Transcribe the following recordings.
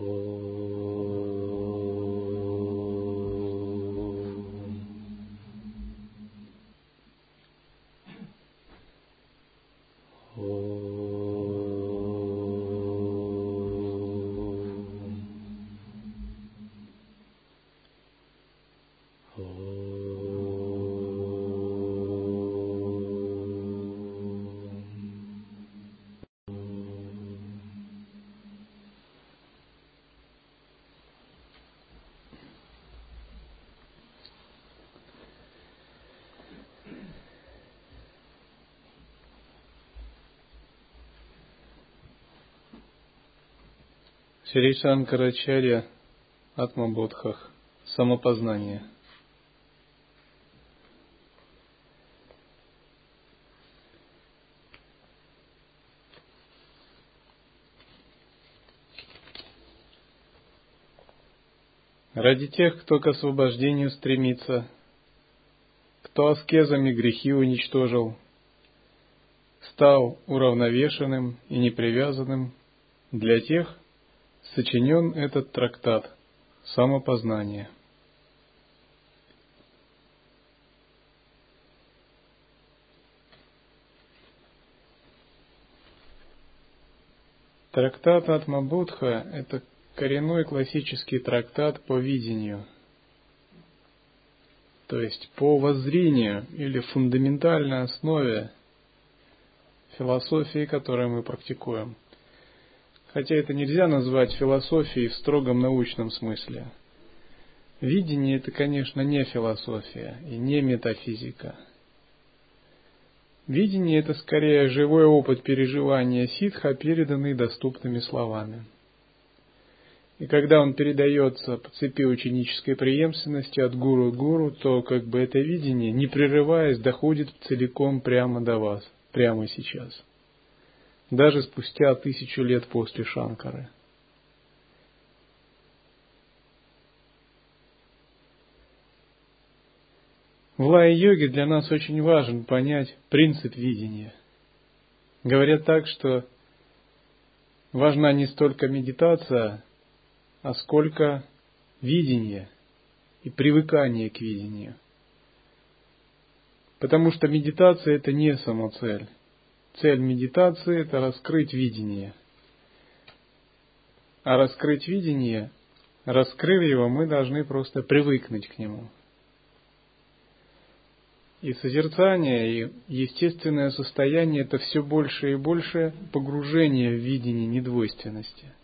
Oh. Шри Шанкарачарья Атмабодхах Самопознание. Ради тех, кто к освобождению стремится, кто аскезами грехи уничтожил, стал уравновешенным и непривязанным, для тех, сочинен этот трактат «Самопознание». Трактат Атмабудха – это коренной классический трактат по видению, то есть по воззрению или фундаментальной основе философии, которую мы практикуем – хотя это нельзя назвать философией в строгом научном смысле. Видение это, конечно, не философия и не метафизика. Видение это скорее живой опыт переживания ситха, переданный доступными словами. И когда он передается по цепи ученической преемственности от гуру к гуру, то как бы это видение, не прерываясь, доходит целиком прямо до вас, прямо сейчас даже спустя тысячу лет после Шанкары. В лай-йоге для нас очень важен понять принцип видения. Говорят так, что важна не столько медитация, а сколько видение и привыкание к видению. Потому что медитация это не самоцель. Цель медитации – это раскрыть видение. А раскрыть видение, раскрыв его, мы должны просто привыкнуть к нему. И созерцание, и естественное состояние – это все больше и больше погружение в видение недвойственности –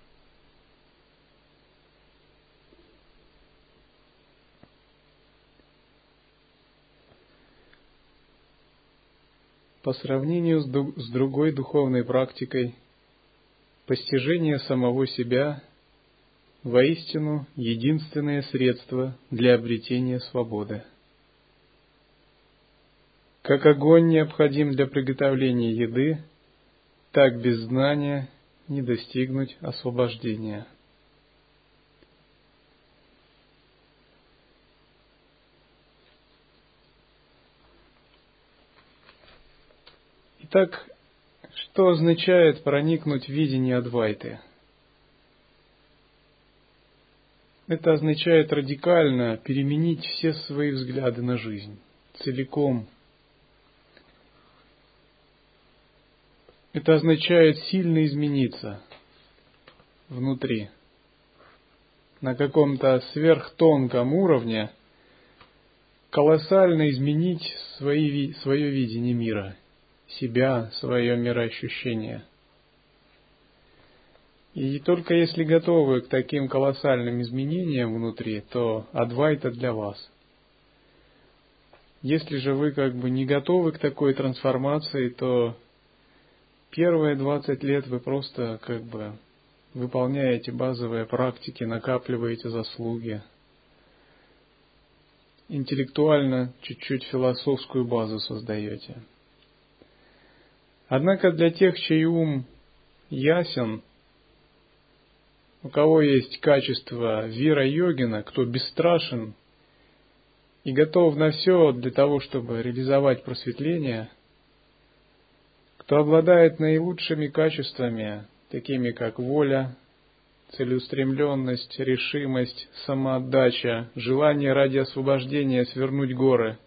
по сравнению с другой духовной практикой, постижение самого себя воистину единственное средство для обретения свободы. Как огонь необходим для приготовления еды, так без знания не достигнуть освобождения. Итак, что означает проникнуть в видение Адвайты? Это означает радикально переменить все свои взгляды на жизнь, целиком. Это означает сильно измениться внутри, на каком-то сверхтонком уровне, колоссально изменить свои, свое видение мира – себя, свое мироощущение. И только если готовы к таким колоссальным изменениям внутри, то Адвайта для вас. Если же вы как бы не готовы к такой трансформации, то первые 20 лет вы просто как бы выполняете базовые практики, накапливаете заслуги, интеллектуально чуть-чуть философскую базу создаете – Однако для тех, чей ум ясен, у кого есть качество вира йогина, кто бесстрашен и готов на все для того, чтобы реализовать просветление, кто обладает наилучшими качествами, такими как воля, целеустремленность, решимость, самоотдача, желание ради освобождения свернуть горы.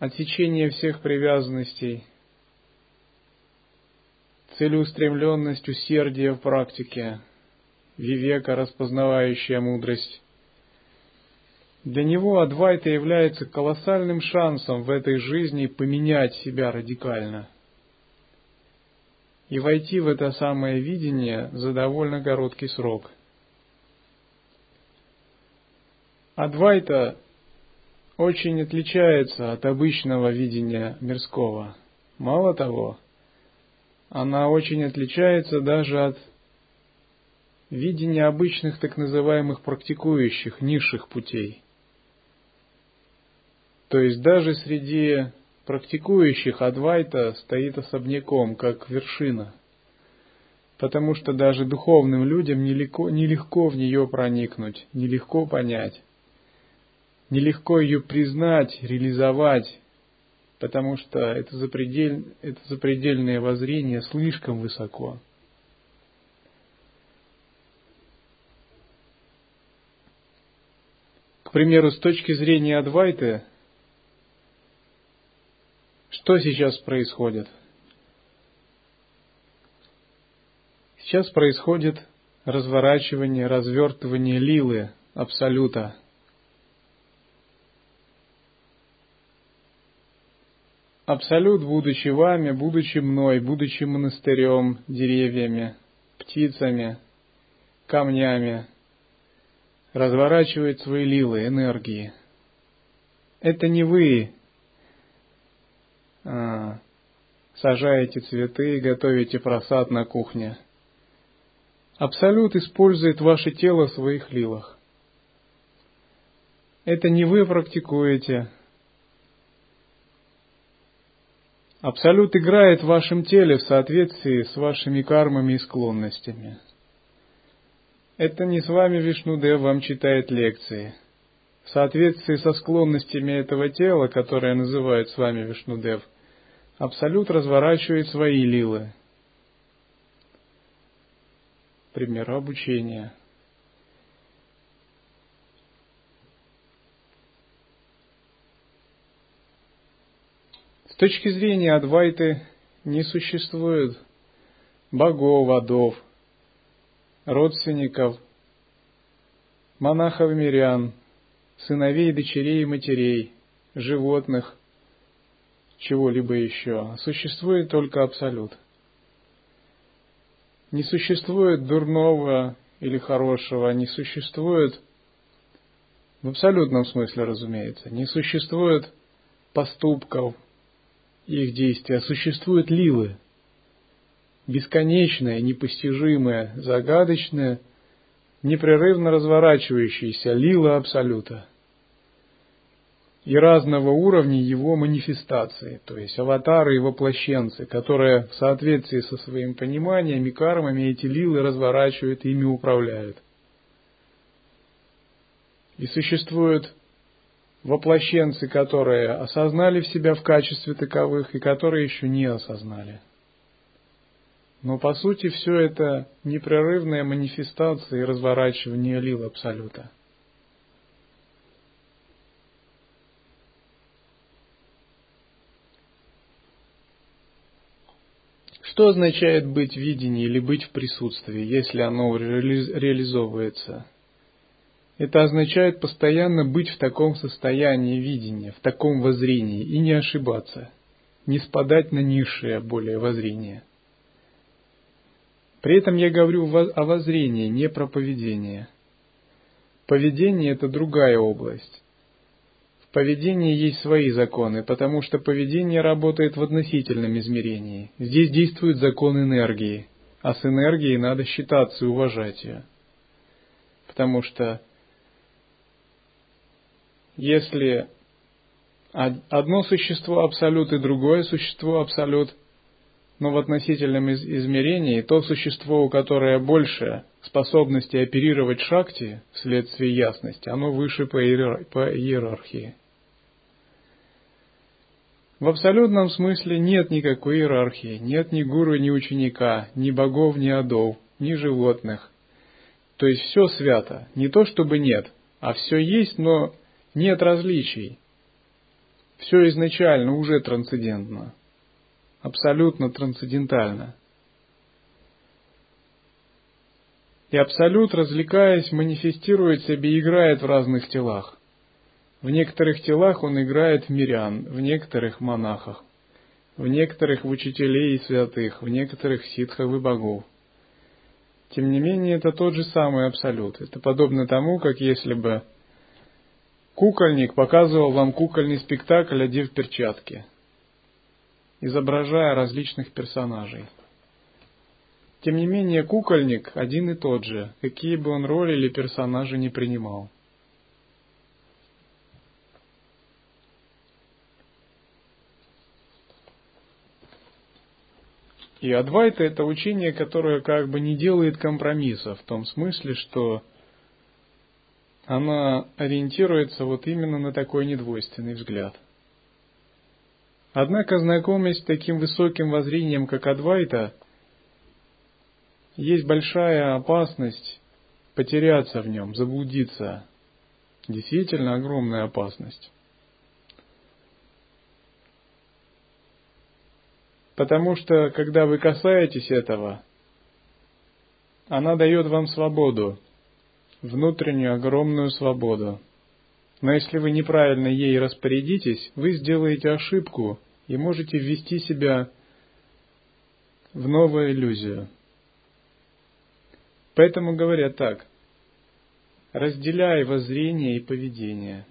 Отсечение всех привязанностей, целеустремленность, усердие в практике, вивека, распознавающая мудрость. Для него Адвайта является колоссальным шансом в этой жизни поменять себя радикально и войти в это самое видение за довольно короткий срок. Адвайта очень отличается от обычного видения мирского. Мало того, она очень отличается даже от видения обычных так называемых практикующих низших путей. То есть даже среди практикующих Адвайта стоит особняком, как вершина, потому что даже духовным людям нелегко, нелегко в нее проникнуть, нелегко понять, нелегко ее признать, реализовать, потому что это, запредель, это запредельное воззрение слишком высоко. К примеру, с точки зрения Адвайты, что сейчас происходит? Сейчас происходит разворачивание, развертывание лилы Абсолюта. Абсолют, будучи вами, будучи мной, будучи монастырем, деревьями, птицами, камнями, разворачивает свои лилы, энергии. Это не вы а, сажаете цветы и готовите просад на кухне. Абсолют использует ваше тело в своих лилах. Это не вы практикуете. Абсолют играет в вашем теле в соответствии с вашими кармами и склонностями. Это не с вами Вишнудев вам читает лекции – в соответствии со склонностями этого тела, которое называют с вами Вишнудев, Абсолют разворачивает свои лилы. Пример обучения. Точки зрения Адвайты не существует богов, адов, родственников, монахов-мирян, сыновей, дочерей и матерей, животных, чего-либо еще. Существует только Абсолют. Не существует дурного или хорошего, не существует, в абсолютном смысле, разумеется, не существует поступков, их действия, существуют лилы, бесконечная, непостижимая, загадочная, непрерывно разворачивающаяся лила Абсолюта и разного уровня его манифестации, то есть аватары и воплощенцы, которые в соответствии со своим пониманием и кармами эти лилы разворачивают и ими управляют. И существуют воплощенцы, которые осознали в себя в качестве таковых и которые еще не осознали. Но по сути все это непрерывная манифестация и разворачивание лил Абсолюта – Что означает быть в видении или быть в присутствии, если оно реализовывается? Это означает постоянно быть в таком состоянии видения, в таком воззрении и не ошибаться, не спадать на низшее более воззрение. При этом я говорю о воззрении, не про поведение. Поведение – это другая область поведении есть свои законы, потому что поведение работает в относительном измерении. Здесь действует закон энергии, а с энергией надо считаться и уважать ее. Потому что если одно существо абсолют и другое существо абсолют, но в относительном измерении то существо, у которое больше способности оперировать шакти вследствие ясности, оно выше по иерархии. В абсолютном смысле нет никакой иерархии, нет ни гуру, ни ученика, ни богов, ни адов, ни животных. То есть все свято. Не то чтобы нет, а все есть, но нет различий. Все изначально уже трансцендентно. Абсолютно трансцендентально. И Абсолют, развлекаясь, манифестирует себе и играет в разных телах. В некоторых телах он играет в мирян, в некоторых монахах, в некоторых в учителей и святых, в некоторых ситхов и богов. Тем не менее, это тот же самый абсолют. Это подобно тому, как если бы кукольник показывал вам кукольный спектакль, одев перчатки, изображая различных персонажей. Тем не менее, кукольник один и тот же, какие бы он роли или персонажи не принимал. И Адвайта это учение, которое как бы не делает компромиссов в том смысле, что она ориентируется вот именно на такой недвойственный взгляд. Однако, знакомясь с таким высоким воззрением, как Адвайта, есть большая опасность потеряться в нем, заблудиться. Действительно огромная опасность. Потому что, когда вы касаетесь этого, она дает вам свободу, внутреннюю огромную свободу. Но если вы неправильно ей распорядитесь, вы сделаете ошибку и можете ввести себя в новую иллюзию. Поэтому говорят так, разделяй воззрение и поведение.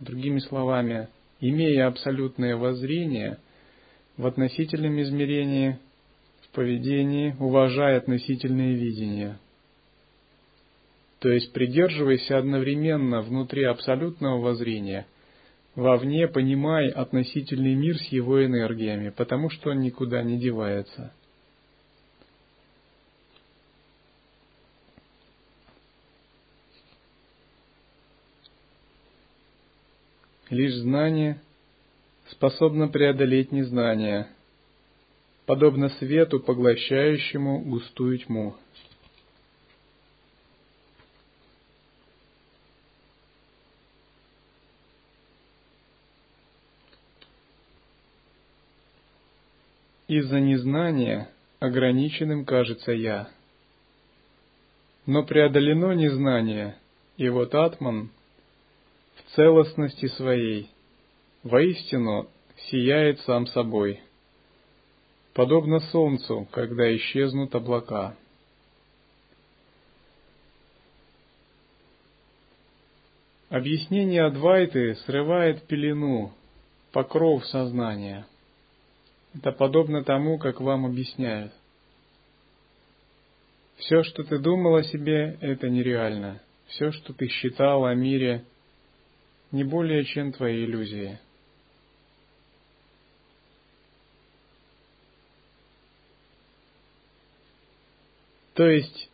Другими словами, имея абсолютное воззрение – в относительном измерении, в поведении, уважай относительное видение. То есть придерживайся одновременно внутри абсолютного воззрения, вовне понимай относительный мир с его энергиями, потому что он никуда не девается. Лишь знание – способна преодолеть незнание, подобно свету, поглощающему густую тьму. Из-за незнания ограниченным кажется я. Но преодолено незнание, и вот Атман в целостности своей – воистину сияет сам собой, подобно солнцу, когда исчезнут облака. Объяснение Адвайты срывает пелену, покров сознания. Это подобно тому, как вам объясняют. Все, что ты думал о себе, это нереально. Все, что ты считал о мире, не более чем твои иллюзии. То есть,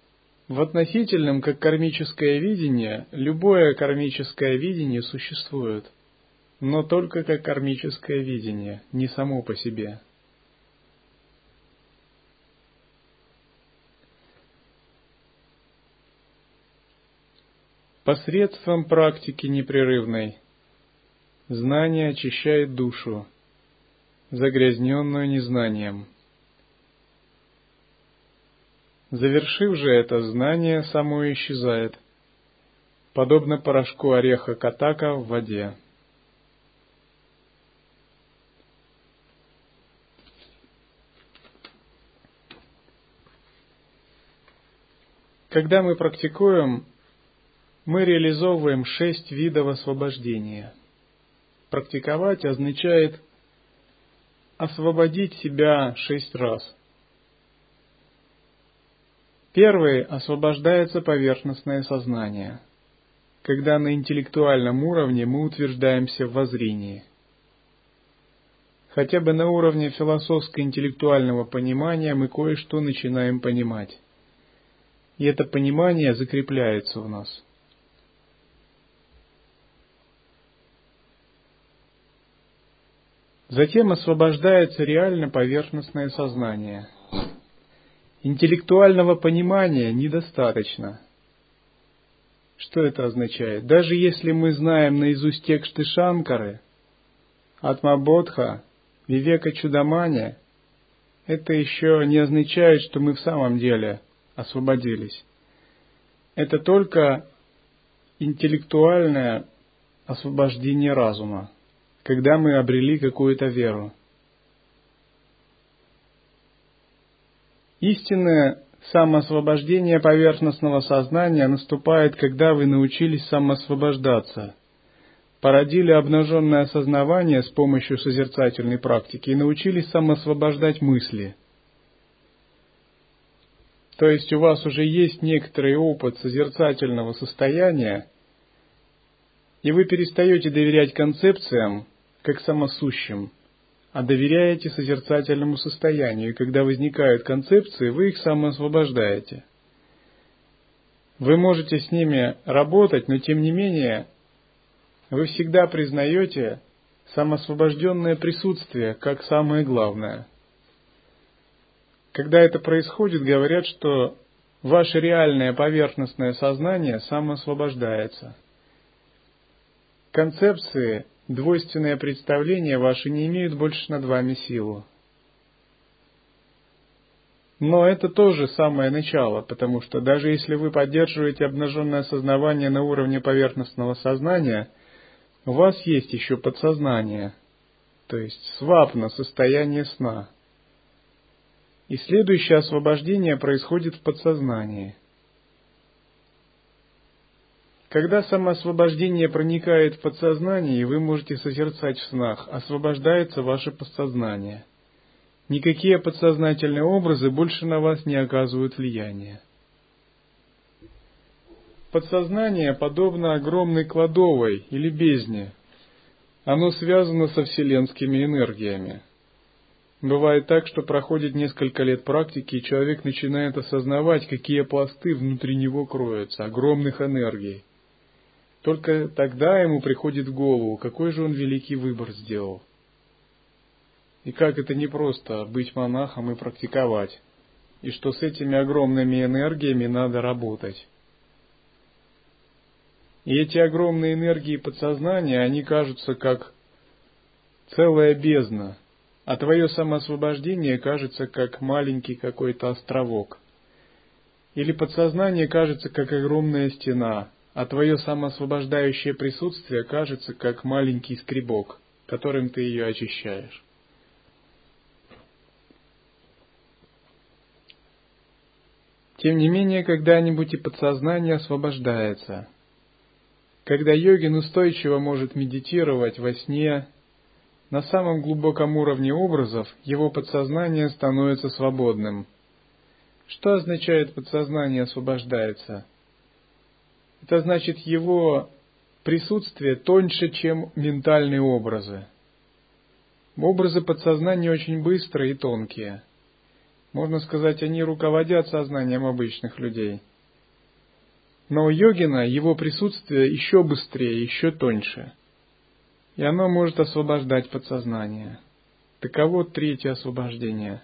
в относительном, как кармическое видение, любое кармическое видение существует, но только как кармическое видение, не само по себе. Посредством практики непрерывной знание очищает душу, загрязненную незнанием – Завершив же это, знание само исчезает, подобно порошку ореха катака в воде. Когда мы практикуем, мы реализовываем шесть видов освобождения. Практиковать означает освободить себя шесть раз – Первый освобождается поверхностное сознание, когда на интеллектуальном уровне мы утверждаемся в воззрении. Хотя бы на уровне философско-интеллектуального понимания мы кое-что начинаем понимать. И это понимание закрепляется у нас. Затем освобождается реально поверхностное сознание. Интеллектуального понимания недостаточно. Что это означает? Даже если мы знаем наизусть тексты Шанкары, Атмабодха, Вивека Чудамани, это еще не означает, что мы в самом деле освободились. Это только интеллектуальное освобождение разума, когда мы обрели какую-то веру. Истинное самоосвобождение поверхностного сознания наступает, когда вы научились самоосвобождаться, породили обнаженное осознавание с помощью созерцательной практики и научились самоосвобождать мысли. То есть у вас уже есть некоторый опыт созерцательного состояния, и вы перестаете доверять концепциям, как самосущим, а доверяете созерцательному состоянию, и когда возникают концепции, вы их самоосвобождаете. Вы можете с ними работать, но тем не менее вы всегда признаете самоосвобожденное присутствие как самое главное. Когда это происходит, говорят, что ваше реальное поверхностное сознание самоосвобождается – Концепции, двойственные представления ваши не имеют больше над вами силу. Но это тоже самое начало, потому что даже если вы поддерживаете обнаженное осознавание на уровне поверхностного сознания, у вас есть еще подсознание, то есть свапна, состояние сна. И следующее освобождение происходит в подсознании – когда самоосвобождение проникает в подсознание, и вы можете созерцать в снах, освобождается ваше подсознание. Никакие подсознательные образы больше на вас не оказывают влияния. Подсознание подобно огромной кладовой или бездне. Оно связано со вселенскими энергиями. Бывает так, что проходит несколько лет практики, и человек начинает осознавать, какие пласты внутри него кроются, огромных энергий. Только тогда ему приходит в голову, какой же он великий выбор сделал. И как это не просто быть монахом и практиковать, и что с этими огромными энергиями надо работать. И эти огромные энергии подсознания, они кажутся как целая бездна, а твое самоосвобождение кажется как маленький какой-то островок. Или подсознание кажется как огромная стена, а твое самоосвобождающее присутствие кажется как маленький скребок, которым ты ее очищаешь. Тем не менее, когда-нибудь и подсознание освобождается. Когда йогин устойчиво может медитировать во сне, на самом глубоком уровне образов его подсознание становится свободным. Что означает подсознание освобождается? Это значит его присутствие тоньше, чем ментальные образы. Образы подсознания очень быстрые и тонкие. Можно сказать, они руководят сознанием обычных людей. Но у йогина его присутствие еще быстрее, еще тоньше. И оно может освобождать подсознание. Таково третье освобождение.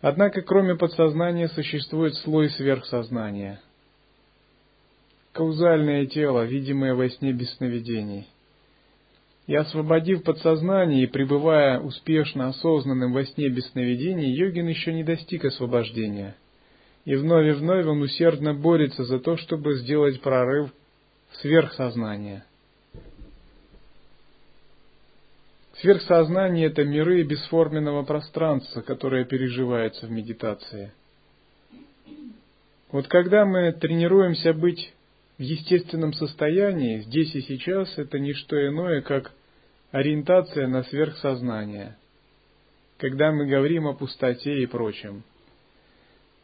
Однако, кроме подсознания, существует слой сверхсознания – каузальное тело, видимое во сне без сновидений. И освободив подсознание и пребывая успешно осознанным во сне без сновидений, йогин еще не достиг освобождения. И вновь и вновь он усердно борется за то, чтобы сделать прорыв в сверхсознание. Сверхсознание – это миры бесформенного пространства, которое переживается в медитации. Вот когда мы тренируемся быть в естественном состоянии, здесь и сейчас, это не что иное, как ориентация на сверхсознание, когда мы говорим о пустоте и прочем.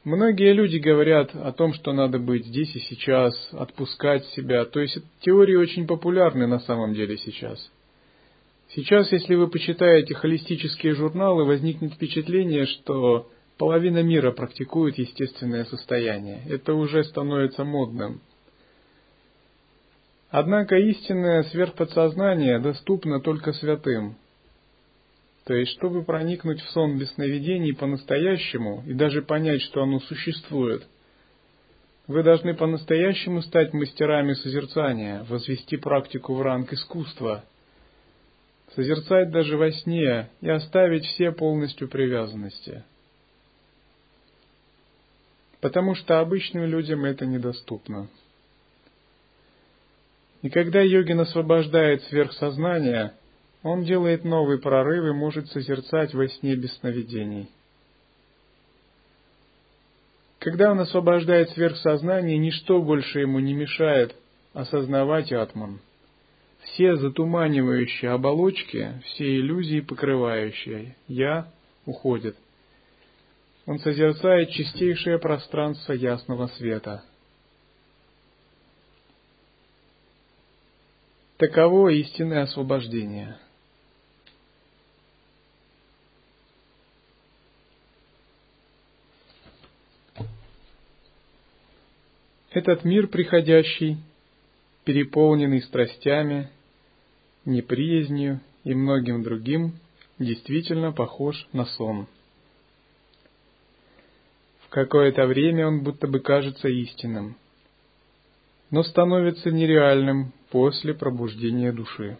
Многие люди говорят о том, что надо быть здесь и сейчас, отпускать себя. То есть теории очень популярны на самом деле сейчас. Сейчас, если вы почитаете холистические журналы, возникнет впечатление, что половина мира практикует естественное состояние. Это уже становится модным – Однако истинное сверхподсознание доступно только святым, То есть, чтобы проникнуть в сон без сновидений по-настоящему и даже понять, что оно существует, вы должны по-настоящему стать мастерами созерцания, возвести практику в ранг искусства, созерцать даже во сне и оставить все полностью привязанности. Потому что обычным людям это недоступно. И когда йогин освобождает сверхсознание, он делает новый прорыв и может созерцать во сне без сновидений. Когда он освобождает сверхсознание, ничто больше ему не мешает осознавать атман. Все затуманивающие оболочки, все иллюзии покрывающие «я» уходят. Он созерцает чистейшее пространство ясного света – Таково истинное освобождение. Этот мир приходящий, переполненный страстями, неприязнью и многим другим, действительно похож на сон. В какое-то время он будто бы кажется истинным, но становится нереальным после пробуждения души.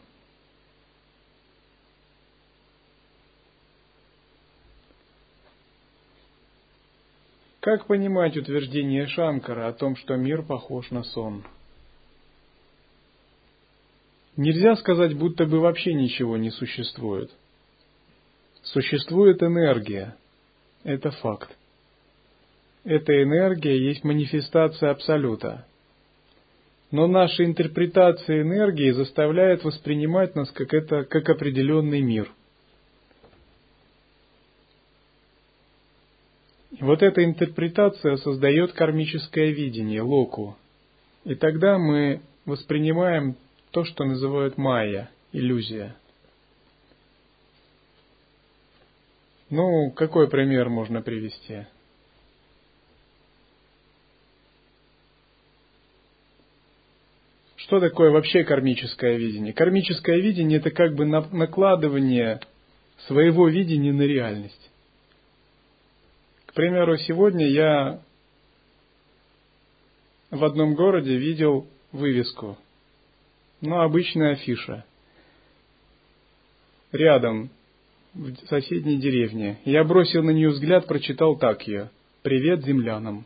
Как понимать утверждение Шанкара о том, что мир похож на сон? Нельзя сказать, будто бы вообще ничего не существует. Существует энергия. Это факт. Эта энергия есть манифестация Абсолюта. Но наша интерпретация энергии заставляет воспринимать нас как, это, как определенный мир. Вот эта интерпретация создает кармическое видение, локу. И тогда мы воспринимаем то, что называют майя, иллюзия. Ну, какой пример можно привести? Что такое вообще кармическое видение? Кармическое видение – это как бы накладывание своего видения на реальность. К примеру, сегодня я в одном городе видел вывеску, ну, обычная афиша. Рядом, в соседней деревне. Я бросил на нее взгляд, прочитал так ее. «Привет землянам».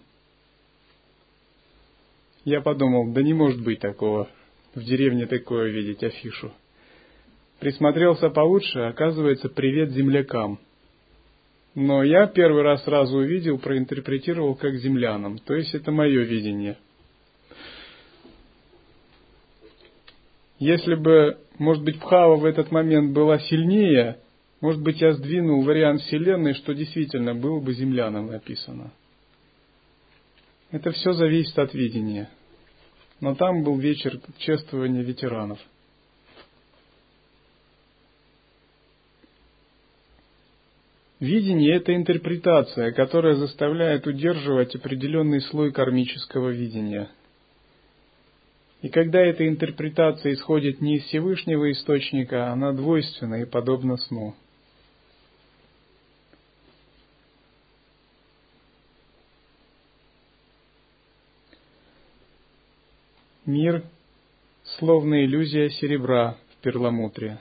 Я подумал, да не может быть такого, в деревне такое видеть афишу. Присмотрелся получше, оказывается, привет землякам. Но я первый раз сразу увидел, проинтерпретировал как землянам, то есть это мое видение. Если бы, может быть, Пхава в этот момент была сильнее, может быть, я сдвинул вариант Вселенной, что действительно было бы землянам написано. Это все зависит от видения но там был вечер чествования ветеранов. Видение – это интерпретация, которая заставляет удерживать определенный слой кармического видения. И когда эта интерпретация исходит не из Всевышнего Источника, она двойственна и подобна сну – Мир словно иллюзия серебра в перламутре.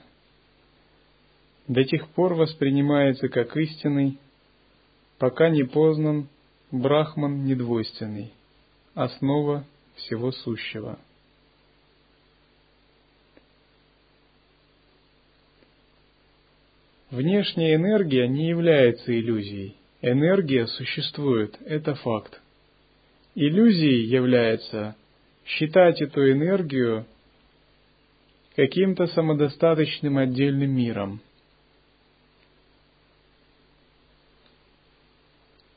До тех пор воспринимается как истинный, пока не познан Брахман недвойственный, основа всего сущего. Внешняя энергия не является иллюзией. Энергия существует, это факт. Иллюзией является считать эту энергию каким-то самодостаточным отдельным миром.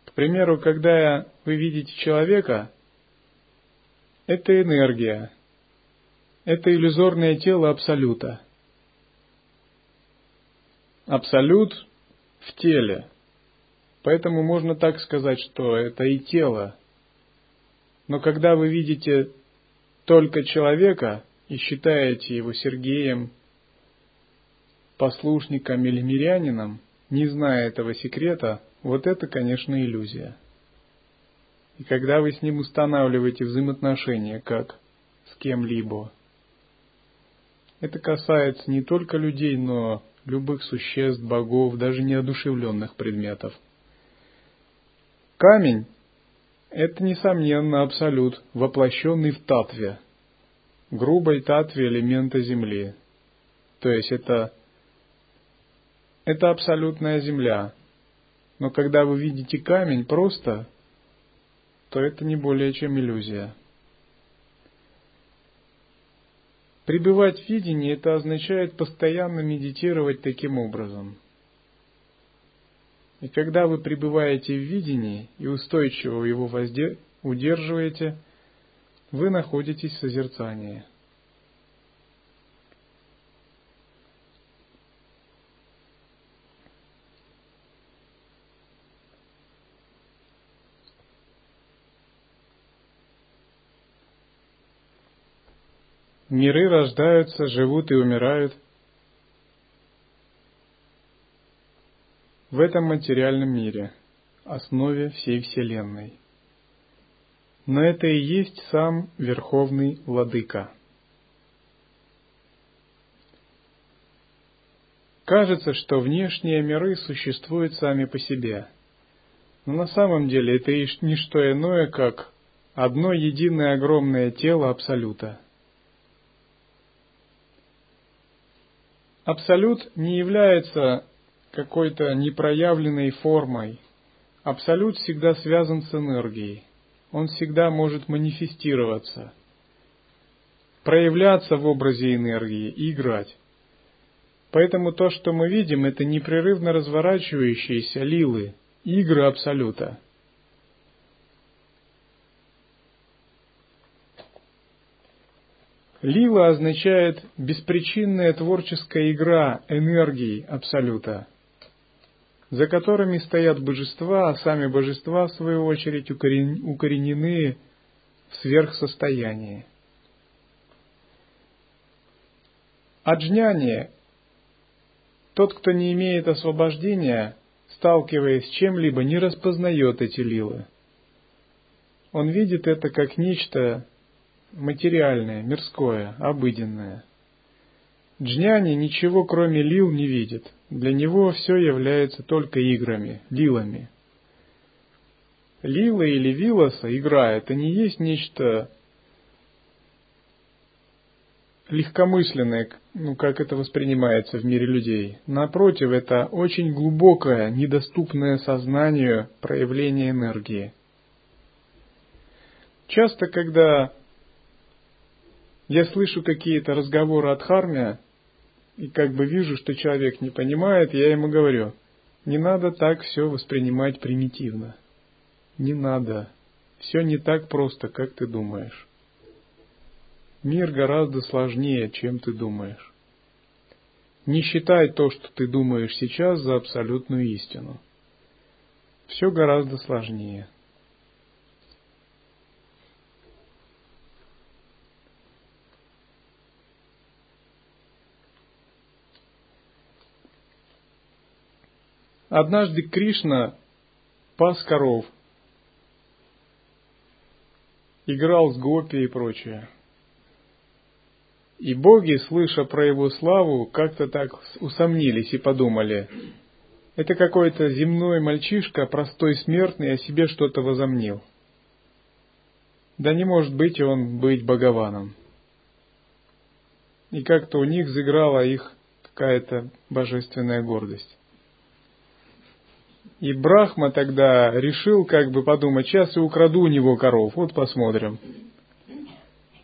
К примеру, когда вы видите человека, это энергия, это иллюзорное тело Абсолюта. Абсолют в теле. Поэтому можно так сказать, что это и тело. Но когда вы видите только человека и считаете его Сергеем, послушником или мирянином, не зная этого секрета, вот это, конечно, иллюзия. И когда вы с ним устанавливаете взаимоотношения, как с кем-либо, это касается не только людей, но любых существ, богов, даже неодушевленных предметов. Камень – это, несомненно, абсолют, воплощенный в татве, грубой татве элемента Земли. То есть это, это абсолютная Земля. Но когда вы видите камень просто, то это не более чем иллюзия. Пребывать в видении – это означает постоянно медитировать таким образом. И когда вы пребываете в видении и устойчиво его возде... удерживаете, вы находитесь в созерцании. Миры рождаются, живут и умирают. В этом материальном мире, основе всей Вселенной. Но это и есть сам Верховный Владыка. Кажется, что внешние миры существуют сами по себе. Но на самом деле это и не что иное, как одно единое огромное тело Абсолюта – Абсолют не является какой-то непроявленной формой. Абсолют всегда связан с энергией. Он всегда может манифестироваться, проявляться в образе энергии и играть. Поэтому то, что мы видим, это непрерывно разворачивающиеся лилы, игры Абсолюта – Лила означает беспричинная творческая игра энергии Абсолюта, за которыми стоят божества, а сами божества, в свою очередь, укоренены в сверхсостоянии. Аджняни – тот, кто не имеет освобождения, сталкиваясь с чем-либо, не распознает эти лилы. Он видит это как нечто материальное, мирское, обыденное. Джняни ничего кроме лил не видит. Для него все является только играми, лилами. Лила или вилоса, игра, это не есть нечто легкомысленное, ну, как это воспринимается в мире людей. Напротив, это очень глубокое, недоступное сознанию проявление энергии. Часто, когда я слышу какие-то разговоры от Хармия, и как бы вижу, что человек не понимает, я ему говорю, не надо так все воспринимать примитивно. Не надо. Все не так просто, как ты думаешь. Мир гораздо сложнее, чем ты думаешь. Не считай то, что ты думаешь сейчас, за абсолютную истину. Все гораздо сложнее. Однажды Кришна пас коров, играл с гопи и прочее. И боги, слыша про его славу, как-то так усомнились и подумали, это какой-то земной мальчишка, простой смертный, о себе что-то возомнил. Да не может быть он быть Богованом. И как-то у них заиграла их какая-то божественная гордость. И Брахма тогда решил как бы подумать, сейчас я украду у него коров, вот посмотрим.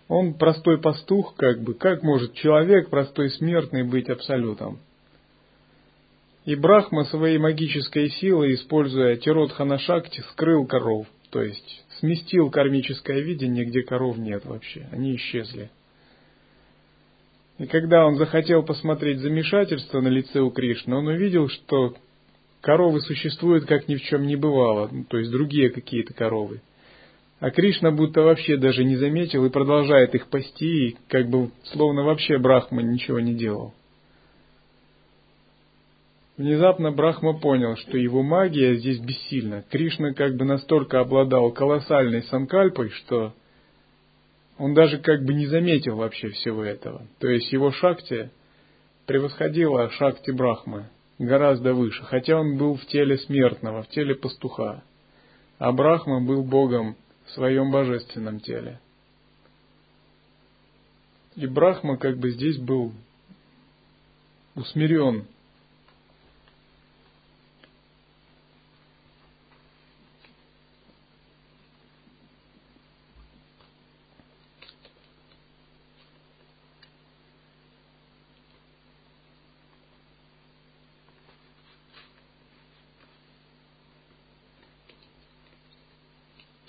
Он простой пастух, как бы, как может человек, простой смертный, быть абсолютом? И Брахма своей магической силой, используя Тирот Ханашакти, скрыл коров, то есть сместил кармическое видение, где коров нет вообще, они исчезли. И когда он захотел посмотреть замешательство на лице у Кришны, он увидел, что коровы существуют как ни в чем не бывало, ну, то есть другие какие-то коровы. А Кришна будто вообще даже не заметил и продолжает их пасти, и как бы словно вообще Брахма ничего не делал. Внезапно Брахма понял, что его магия здесь бессильна. Кришна как бы настолько обладал колоссальной санкальпой, что он даже как бы не заметил вообще всего этого. То есть его шакти превосходила шакти Брахмы гораздо выше, хотя он был в теле смертного, в теле пастуха. А Брахма был Богом в своем божественном теле. И Брахма как бы здесь был усмирен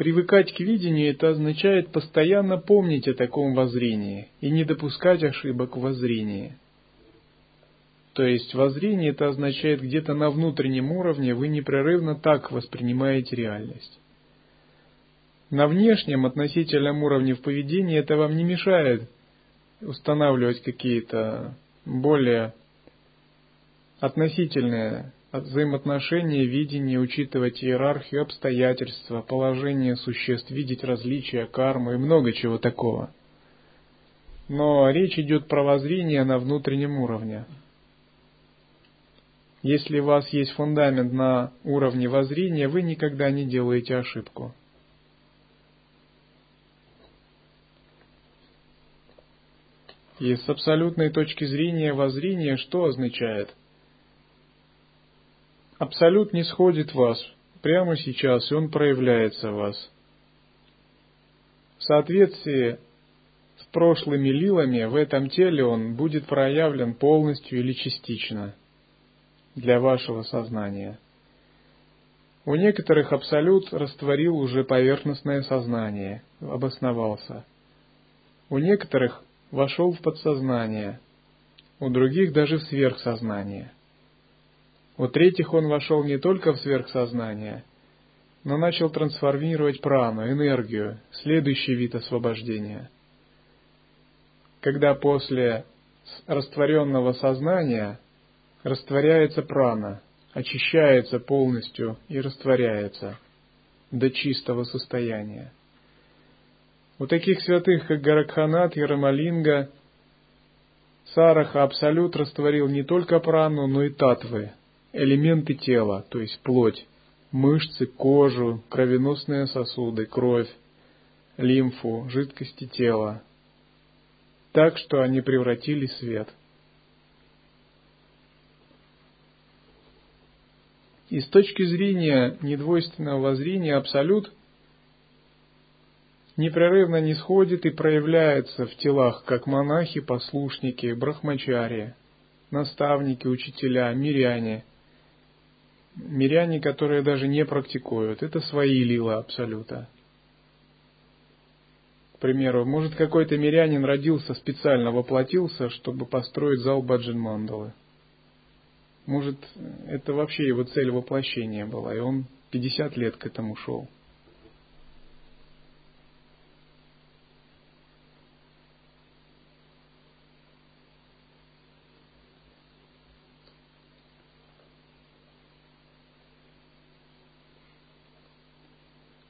Привыкать к видению – это означает постоянно помнить о таком воззрении и не допускать ошибок в воззрении. То есть воззрение – это означает где-то на внутреннем уровне вы непрерывно так воспринимаете реальность. На внешнем относительном уровне в поведении это вам не мешает устанавливать какие-то более относительные взаимоотношения, видение, учитывать иерархию, обстоятельства, положение существ, видеть различия, карму и много чего такого. Но речь идет про воззрение на внутреннем уровне. Если у вас есть фундамент на уровне воззрения, вы никогда не делаете ошибку. И с абсолютной точки зрения воззрения что означает – Абсолют не сходит вас прямо сейчас, и он проявляется в вас. В соответствии с прошлыми лилами в этом теле он будет проявлен полностью или частично для вашего сознания. У некоторых абсолют растворил уже поверхностное сознание, обосновался. У некоторых вошел в подсознание, у других даже в сверхсознание. У третьих он вошел не только в сверхсознание, но начал трансформировать прану, энергию, следующий вид освобождения. Когда после растворенного сознания растворяется прана, очищается полностью и растворяется до чистого состояния. У таких святых, как Гаракханат и Рамалинга, Сараха Абсолют растворил не только прану, но и татвы, элементы тела, то есть плоть, мышцы, кожу, кровеносные сосуды, кровь, лимфу, жидкости тела, так что они превратили свет. И с точки зрения недвойственного воззрения Абсолют непрерывно не сходит и проявляется в телах, как монахи, послушники, брахмачари, наставники, учителя, миряне – миряне, которые даже не практикуют, это свои лила абсолюта. К примеру, может какой-то мирянин родился специально, воплотился, чтобы построить зал Баджин Мандалы. Может, это вообще его цель воплощения была, и он 50 лет к этому шел.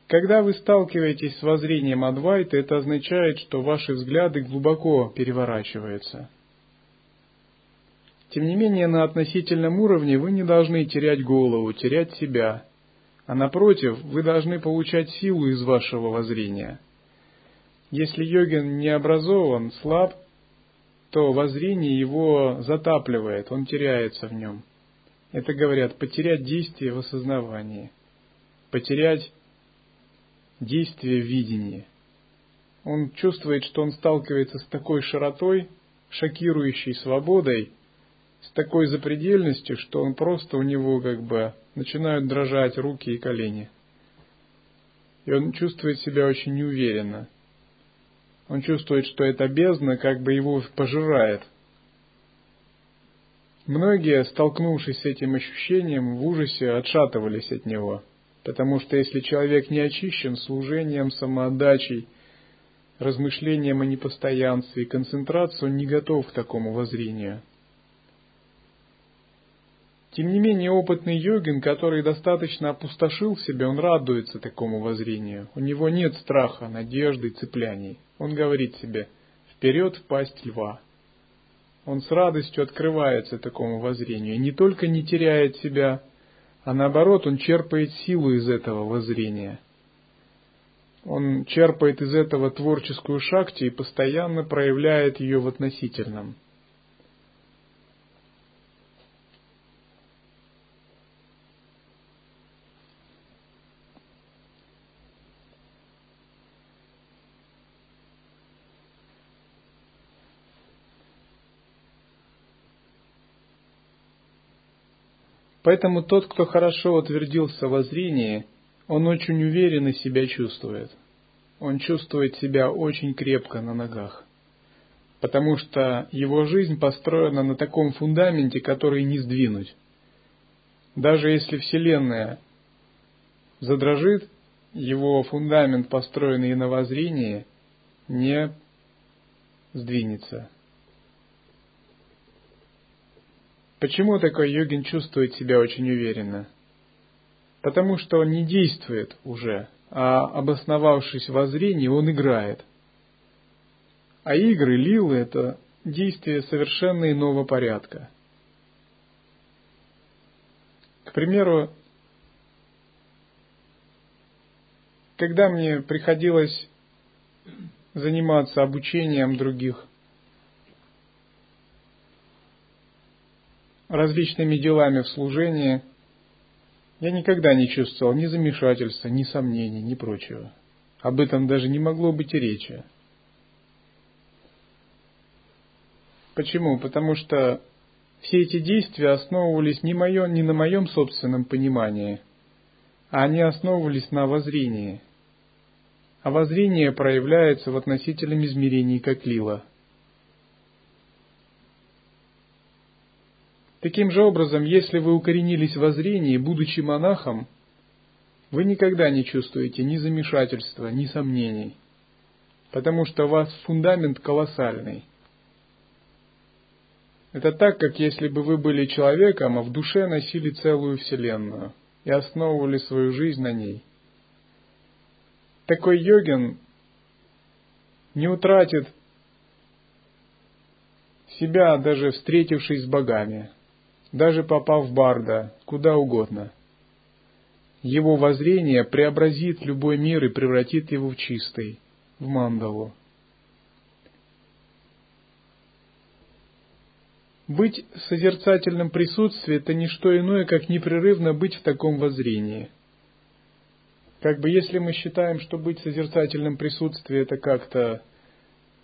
Когда вы сталкиваетесь с воззрением Адвайта, это означает, что ваши взгляды глубоко переворачиваются. Тем не менее, на относительном уровне вы не должны терять голову, терять себя, а напротив, вы должны получать силу из вашего воззрения. Если йогин не образован, слаб, то воззрение его затапливает, он теряется в нем. Это говорят потерять действие в осознавании, потерять действие видения. Он чувствует, что он сталкивается с такой широтой, шокирующей свободой, с такой запредельностью, что он просто у него как бы начинают дрожать руки и колени. И он чувствует себя очень неуверенно. Он чувствует, что эта бездна как бы его пожирает. Многие, столкнувшись с этим ощущением, в ужасе отшатывались от него – Потому что если человек не очищен служением, самоотдачей, размышлением о непостоянстве и концентрацией, он не готов к такому воззрению. Тем не менее, опытный йогин, который достаточно опустошил себя, он радуется такому воззрению. У него нет страха, надежды, цепляний. Он говорит себе «вперед в пасть льва». Он с радостью открывается такому воззрению. И не только не теряет себя, а наоборот, он черпает силу из этого воззрения. Он черпает из этого творческую шакти и постоянно проявляет ее в относительном – Поэтому тот, кто хорошо утвердился во зрении, он очень уверенно себя чувствует. Он чувствует себя очень крепко на ногах. Потому что его жизнь построена на таком фундаменте, который не сдвинуть. Даже если Вселенная задрожит, его фундамент, построенный на воззрении, не сдвинется. Почему такой йогин чувствует себя очень уверенно? Потому что он не действует уже, а обосновавшись в зрении, он играет. А игры, лилы – это действие совершенно иного порядка. К примеру, когда мне приходилось заниматься обучением других различными делами в служении, я никогда не чувствовал ни замешательства, ни сомнений, ни прочего. Об этом даже не могло быть и речи. Почему? Потому что все эти действия основывались не, мое, не на моем собственном понимании, а они основывались на воззрении. А воззрение проявляется в относительном измерении как лила – Таким же образом, если вы укоренились в зрении, будучи монахом, вы никогда не чувствуете ни замешательства, ни сомнений, потому что у вас фундамент колоссальный. Это так, как если бы вы были человеком, а в душе носили целую вселенную и основывали свою жизнь на ней. Такой йогин не утратит себя, даже встретившись с богами даже попав в Барда, куда угодно. Его воззрение преобразит любой мир и превратит его в чистый, в мандалу. Быть в созерцательном присутствии – это не что иное, как непрерывно быть в таком воззрении. Как бы если мы считаем, что быть в созерцательном присутствии – это как-то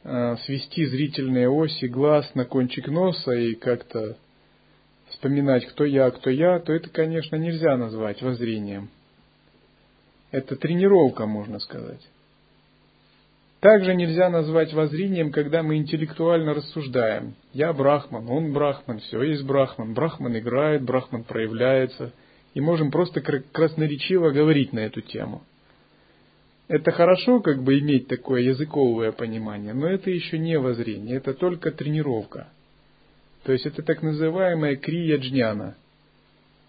э, свести зрительные оси глаз на кончик носа и как-то вспоминать, кто я, кто я, то это, конечно, нельзя назвать воззрением. Это тренировка, можно сказать. Также нельзя назвать воззрением, когда мы интеллектуально рассуждаем. Я брахман, он брахман, все есть брахман. Брахман играет, брахман проявляется. И можем просто красноречиво говорить на эту тему. Это хорошо, как бы иметь такое языковое понимание, но это еще не воззрение, это только тренировка – то есть это так называемая крия джняна.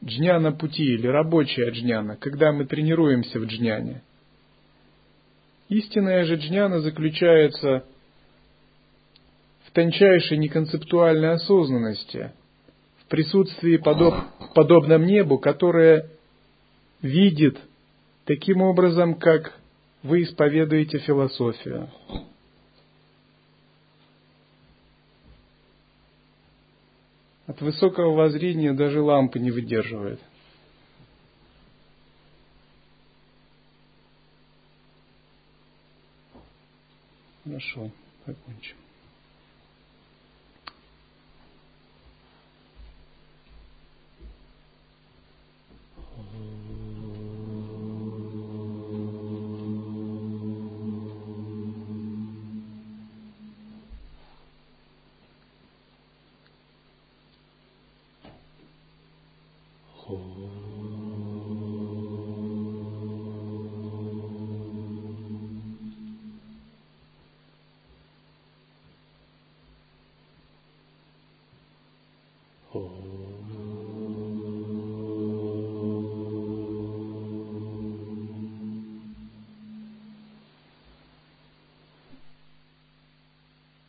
Джняна пути или рабочая джняна, когда мы тренируемся в джняне. Истинная же джняна заключается в тончайшей неконцептуальной осознанности, в присутствии подоб, подобном небу, которое видит таким образом, как вы исповедуете философию. От высокого воззрения даже лампы не выдерживает. Хорошо, закончим.